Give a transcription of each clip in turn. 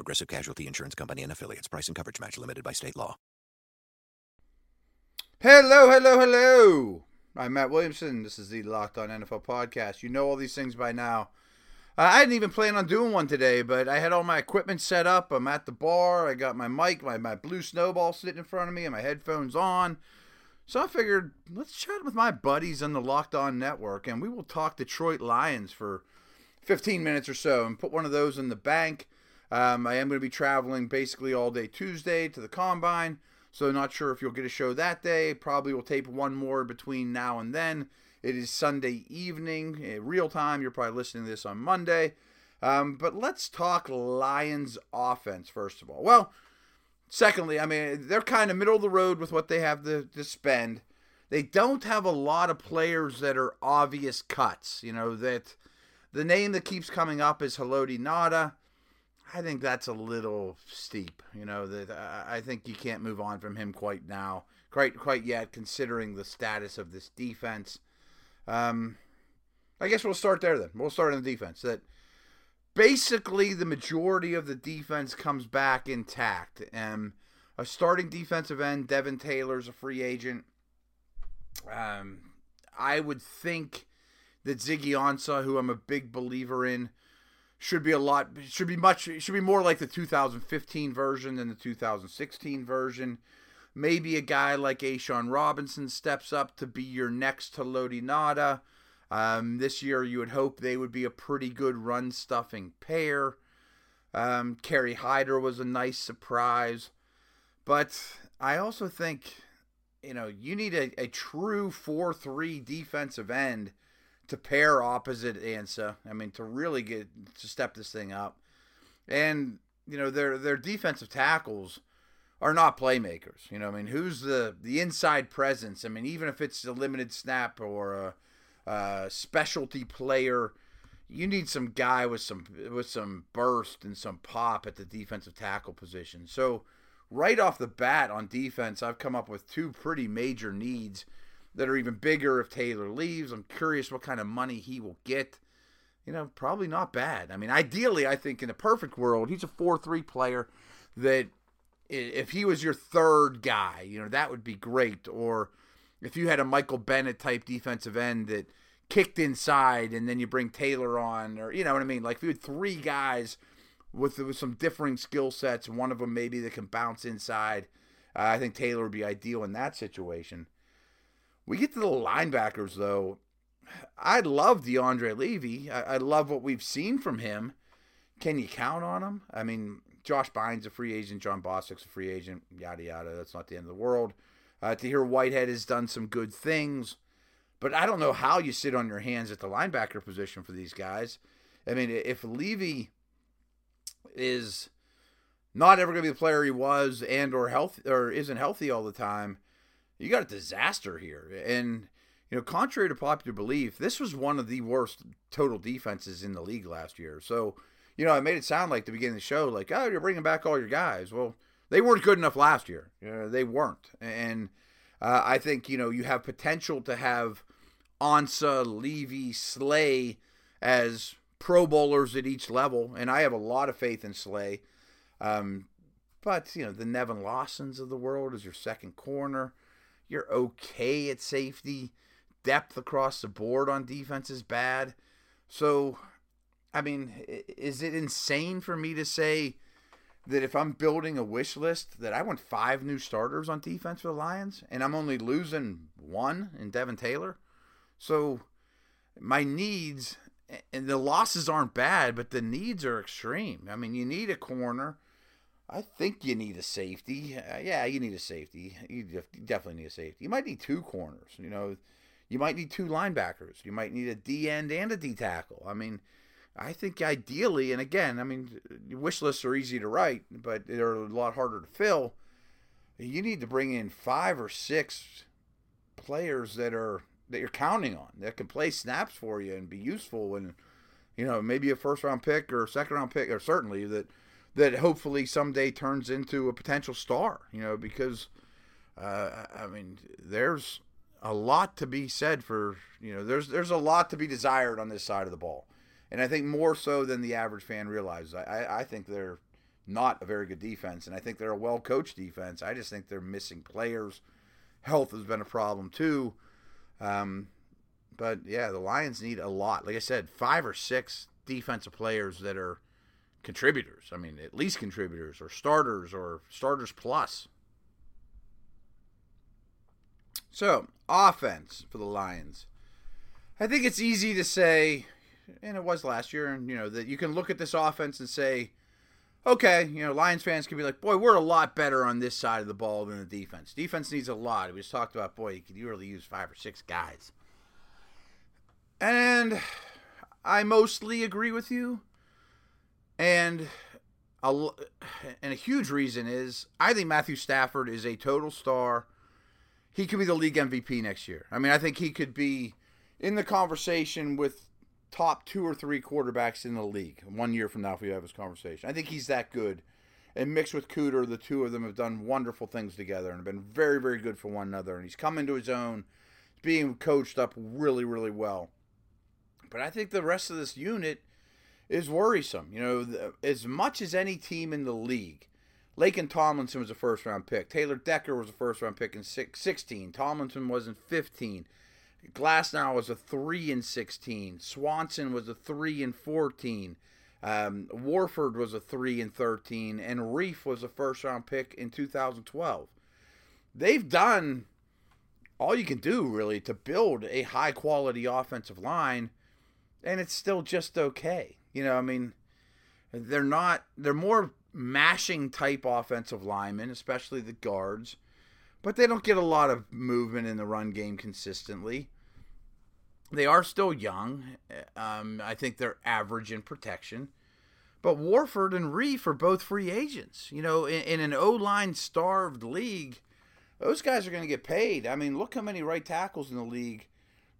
Progressive Casualty Insurance Company and affiliates. Price and coverage match limited by state law. Hello, hello, hello. I'm Matt Williamson. This is the Locked On NFL podcast. You know all these things by now. Uh, I didn't even plan on doing one today, but I had all my equipment set up. I'm at the bar. I got my mic, my, my blue snowball sitting in front of me, and my headphones on. So I figured, let's chat with my buddies on the Locked On Network, and we will talk Detroit Lions for 15 minutes or so and put one of those in the bank. Um, I am going to be traveling basically all day Tuesday to the combine. So not sure if you'll get a show that day. Probably will tape one more between now and then. It is Sunday evening, eh, real time. You're probably listening to this on Monday. Um, but let's talk Lions offense first of all. Well, secondly, I mean they're kind of middle of the road with what they have to, to spend. They don't have a lot of players that are obvious cuts. You know that the name that keeps coming up is Haloti Ngata. I think that's a little steep. You know that I think you can't move on from him quite now, quite quite yet, considering the status of this defense. Um, I guess we'll start there then. We'll start on the defense. That basically the majority of the defense comes back intact. And a starting defensive end, Devin Taylor's a free agent. Um, I would think that Ziggy Ansah, who I'm a big believer in, should be a lot should be much should be more like the 2015 version than the 2016 version. Maybe a guy like A'Shawn Robinson steps up to be your next Haloti Ngata. Um, this year, you would hope they would be a pretty good run stuffing pair. Um, Kerry Hyder was a nice surprise. But I also think, you know, you need a, a true 4 3 defensive end to pair opposite Ansah. I mean, to really get to step this thing up. And, you know, their their defensive tackles are not playmakers. You know, I mean, who's the the inside presence? I mean, even if it's a limited snap or a, a specialty player, you need some guy with some with some burst and some pop at the defensive tackle position. So, right off the bat on defense, I've come up with two pretty major needs that are even bigger if Taylor leaves. I'm curious what kind of money he will get. You know, probably not bad. I mean, ideally, I think in a perfect world, he's a 4 3 player that if he was your third guy, you know, that would be great. Or if you had a Michael Bennett type defensive end that kicked inside and then you bring Taylor on, or, you know what I mean? Like if you had three guys with, with some differing skill sets, one of them maybe that can bounce inside, uh, I think Taylor would be ideal in that situation. We get to the linebackers, though. I love DeAndre Levy. I, I love what we've seen from him. Can you count on him? I mean, Josh Bynes a free agent, Jon Bostic's a free agent, yada yada. That's not the end of the world. Uh, Tahir Whitehead has done some good things, but I don't know how you sit on your hands at the linebacker position for these guys. I mean, if Levy is not ever going to be the player he was, and or health or isn't healthy all the time, you got a disaster here. And you know, contrary to popular belief, this was one of the worst total defenses in the league last year. So, you know, I made it sound like the beginning of the show, like, oh, you're bringing back all your guys. Well, they weren't good enough last year. You know, they weren't. And uh, I think, you know, you have potential to have Ansah, Levy, Slay as pro bowlers at each level. And I have a lot of faith in Slay. Um, but, you know, the Nevin Lawsons of the world is your second corner. You're okay at safety. Depth across the board on defense is bad. So, I mean, is it insane for me to say that if I'm building a wish list that I want five new starters on defense for the Lions and I'm only losing one in Devin Taylor? So, my needs and the losses aren't bad, but the needs are extreme. I mean, you need a corner. I think you need a safety. Uh, yeah, you need a safety. You definitely need a safety. You might need two corners. You know, you might need two linebackers. You might need a D end and a D tackle. I mean, I think ideally, and again, I mean, wish lists are easy to write, but they're a lot harder to fill. you need to bring in five or six players that are that you're counting on that can play snaps for you and be useful and you know maybe a first round pick or a second round pick or certainly that that hopefully someday turns into a potential star you know because uh, I mean there's a lot to be said for you know there's there's a lot to be desired on this side of the ball. And I think more so than the average fan realizes I, I think they're not a very good defense and I think they're a well coached defense. I just think they're missing players. Health has been a problem too. Um, but yeah, the Lions need a lot. Like I said, five or six defensive players that are contributors. I mean, at least contributors or starters or starters plus. So, offense for the Lions. I think it's easy to say, and it was last year, and you know, that you can look at this offense and say, okay, you know, Lions fans can be like, boy, we're a lot better on this side of the ball than the defense. Defense needs a lot. We just talked about, boy, you could really use five or six guys. And I mostly agree with you. And a, and a huge reason is I think Matthew Stafford is a total star. He could be the league MVP next year. I mean, I think he could be in the conversation with top two or three quarterbacks in the league one year from now if we have this conversation. I think he's that good. And mixed with Cooter, the two of them have done wonderful things together and have been very, very good for one another. And he's come into his own, being coached up really, really well. But I think the rest of this unit is worrisome. You know, as much as any team in the league, Laken Tomlinson was a first round pick. Taylor Decker was a first round pick in 16. Tomlinson was in 15. Glasgow was a three in sixteen. Swanson was a three in fourteen. Um, Warford was a three in thirteen, and Reiff was a first round pick in 2012. They've done all you can do really to build a high quality offensive line, and it's still just okay. You know, I mean, they're not. They're more mashing type offensive linemen, especially the guards but they don't get a lot of movement in the run game consistently. They are still young. Um, I think they're average in protection. But Warford and Reiff are both free agents. You know, in, in an O line starved league, those guys are going to get paid. I mean, look how many right tackles in the league,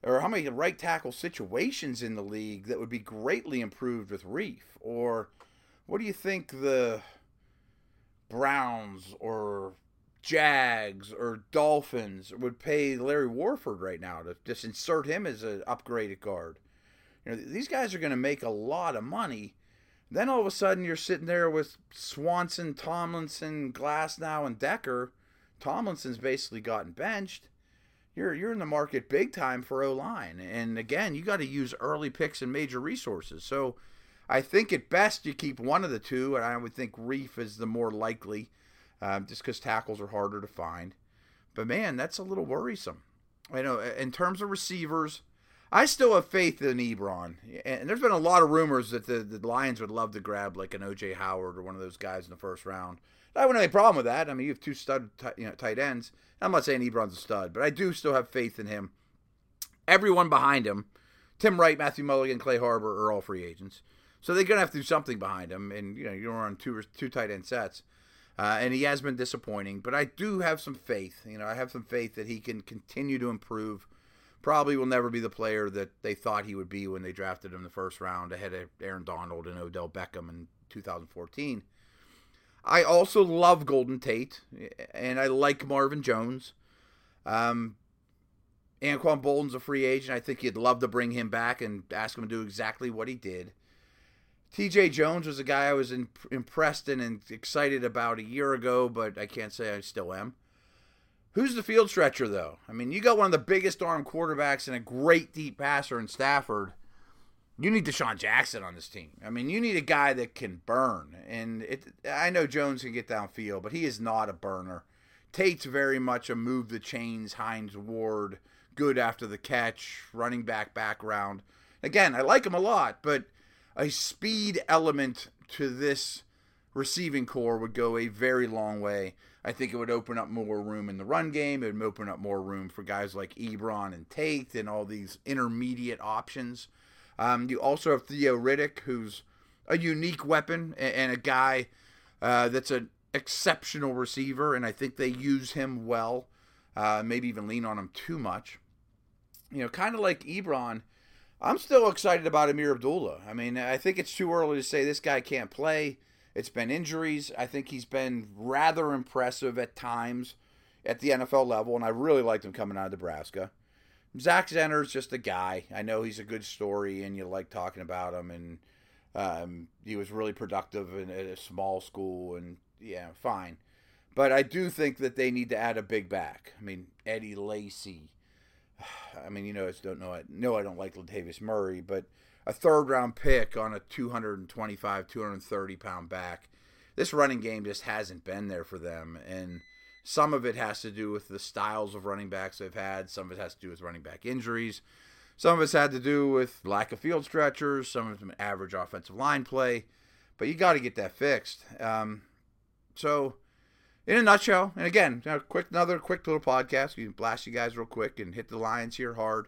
or how many right tackle situations in the league that would be greatly improved with Reiff? Or what do you think the Browns or Jags or Dolphins would pay Larry Warford right now to just insert him as an upgraded guard. You know, these guys are going to make a lot of money. Then all of a sudden you're sitting there with Swanson, Tomlinson, Glasgow, and Decker. Tomlinson's basically gotten benched. You're you're in the market big time for O line, and again you got to use early picks and major resources. So I think at best you keep one of the two, and I would think Reiff is the more likely um, just because tackles are harder to find. But man, that's a little worrisome. I know in terms of receivers, I still have faith in Ebron. And there's been a lot of rumors that the, the Lions would love to grab like an OJ Howard or one of those guys in the first round. I wouldn't have any problem with that. I mean, you have two stud you know, tight ends. I'm not saying Ebron's a stud, but I do still have faith in him. Everyone behind him, Tim Wright, Matthew Mulligan, Clay Harbor, are all free agents. So they're gonna have to do something behind him, and you know you're on two two tight end sets. Uh, and he has been disappointing, but I do have some faith. You know, I have some faith that he can continue to improve. Probably will never be the player that they thought he would be when they drafted him in the first round ahead of Aaron Donald and Odell Beckham in 2014. I also love Golden Tate, and I like Marvin Jones. Um, Anquan Boldin's a free agent. I think you'd love to bring him back and ask him to do exactly what he did. TJ Jones was a guy I was in, impressed and excited about a year ago, but I can't say I still am. Who's the field stretcher, though? I mean, you got one of the biggest arm quarterbacks and a great deep passer in Stafford. You need DeSean Jackson on this team. I mean, you need a guy that can burn. And it, I know Jones can get downfield, but he is not a burner. Tate's very much a move the chains, Hines Ward, good after the catch, running back background. Again, I like him a lot, but – a speed element to this receiving corps would go a very long way. I think it would open up more room in the run game. It would open up more room for guys like Ebron and Tate and all these intermediate options. Um, you also have Theo Riddick, who's a unique weapon and a guy uh, that's an exceptional receiver, and I think they use him well. Uh, maybe even lean on him too much. You know, kind of like Ebron. I'm still excited about Ameer Abdullah. I mean, I think it's too early to say this guy can't play. It's been injuries. I think he's been rather impressive at times at the NFL level, and I really liked him coming out of Nebraska. Zach Zenner's just a guy. I know he's a good story, and you like talking about him, and um, he was really productive in, at a small school, and yeah, fine. But I do think that they need to add a big back. I mean, Eddie Lacy. I mean, you know, I don't know. I know I don't like Latavius Murray, but a third round pick on a 225, 230 pound back. This running game just hasn't been there for them, and some of it has to do with the styles of running backs they've had. Some of it has to do with running back injuries. Some of it's had to do with lack of field stretchers. Some of them average offensive line play. But you got to get that fixed. Um, so, in a nutshell, and again, quick another quick little podcast. We can blast you guys real quick and hit the Lions here hard.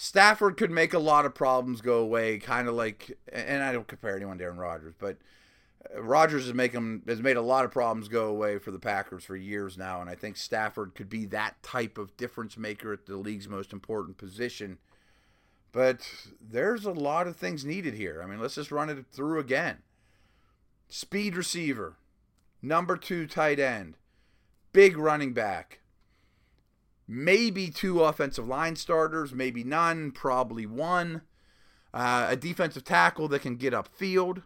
Stafford could make a lot of problems go away, kind of like, and I don't compare anyone to Aaron Rodgers, but uh, Rodgers has make him, has made a lot of problems go away for the Packers for years now, and I think Stafford could be that type of difference maker at the league's most important position. But there's a lot of things needed here. I mean, let's just run it through again. Speed receiver, number two tight end, big running back, maybe two offensive line starters, maybe none, probably one, uh, a defensive tackle that can get upfield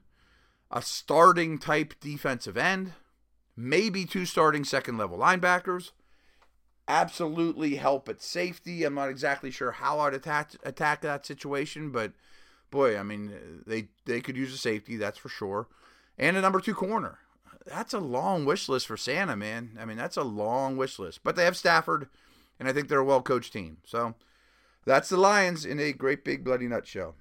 a starting type defensive end, maybe two starting second level linebackers. Absolutely help at safety. I'm not exactly sure how I'd attack attack that situation, but boy, I mean, they they could use a safety, that's for sure, and a number two corner. That's a long wish list for Santa, man. I mean, that's a long wish list. But they have Stafford, and I think they're a well coached team. So that's the Lions in a great big bloody nutshell.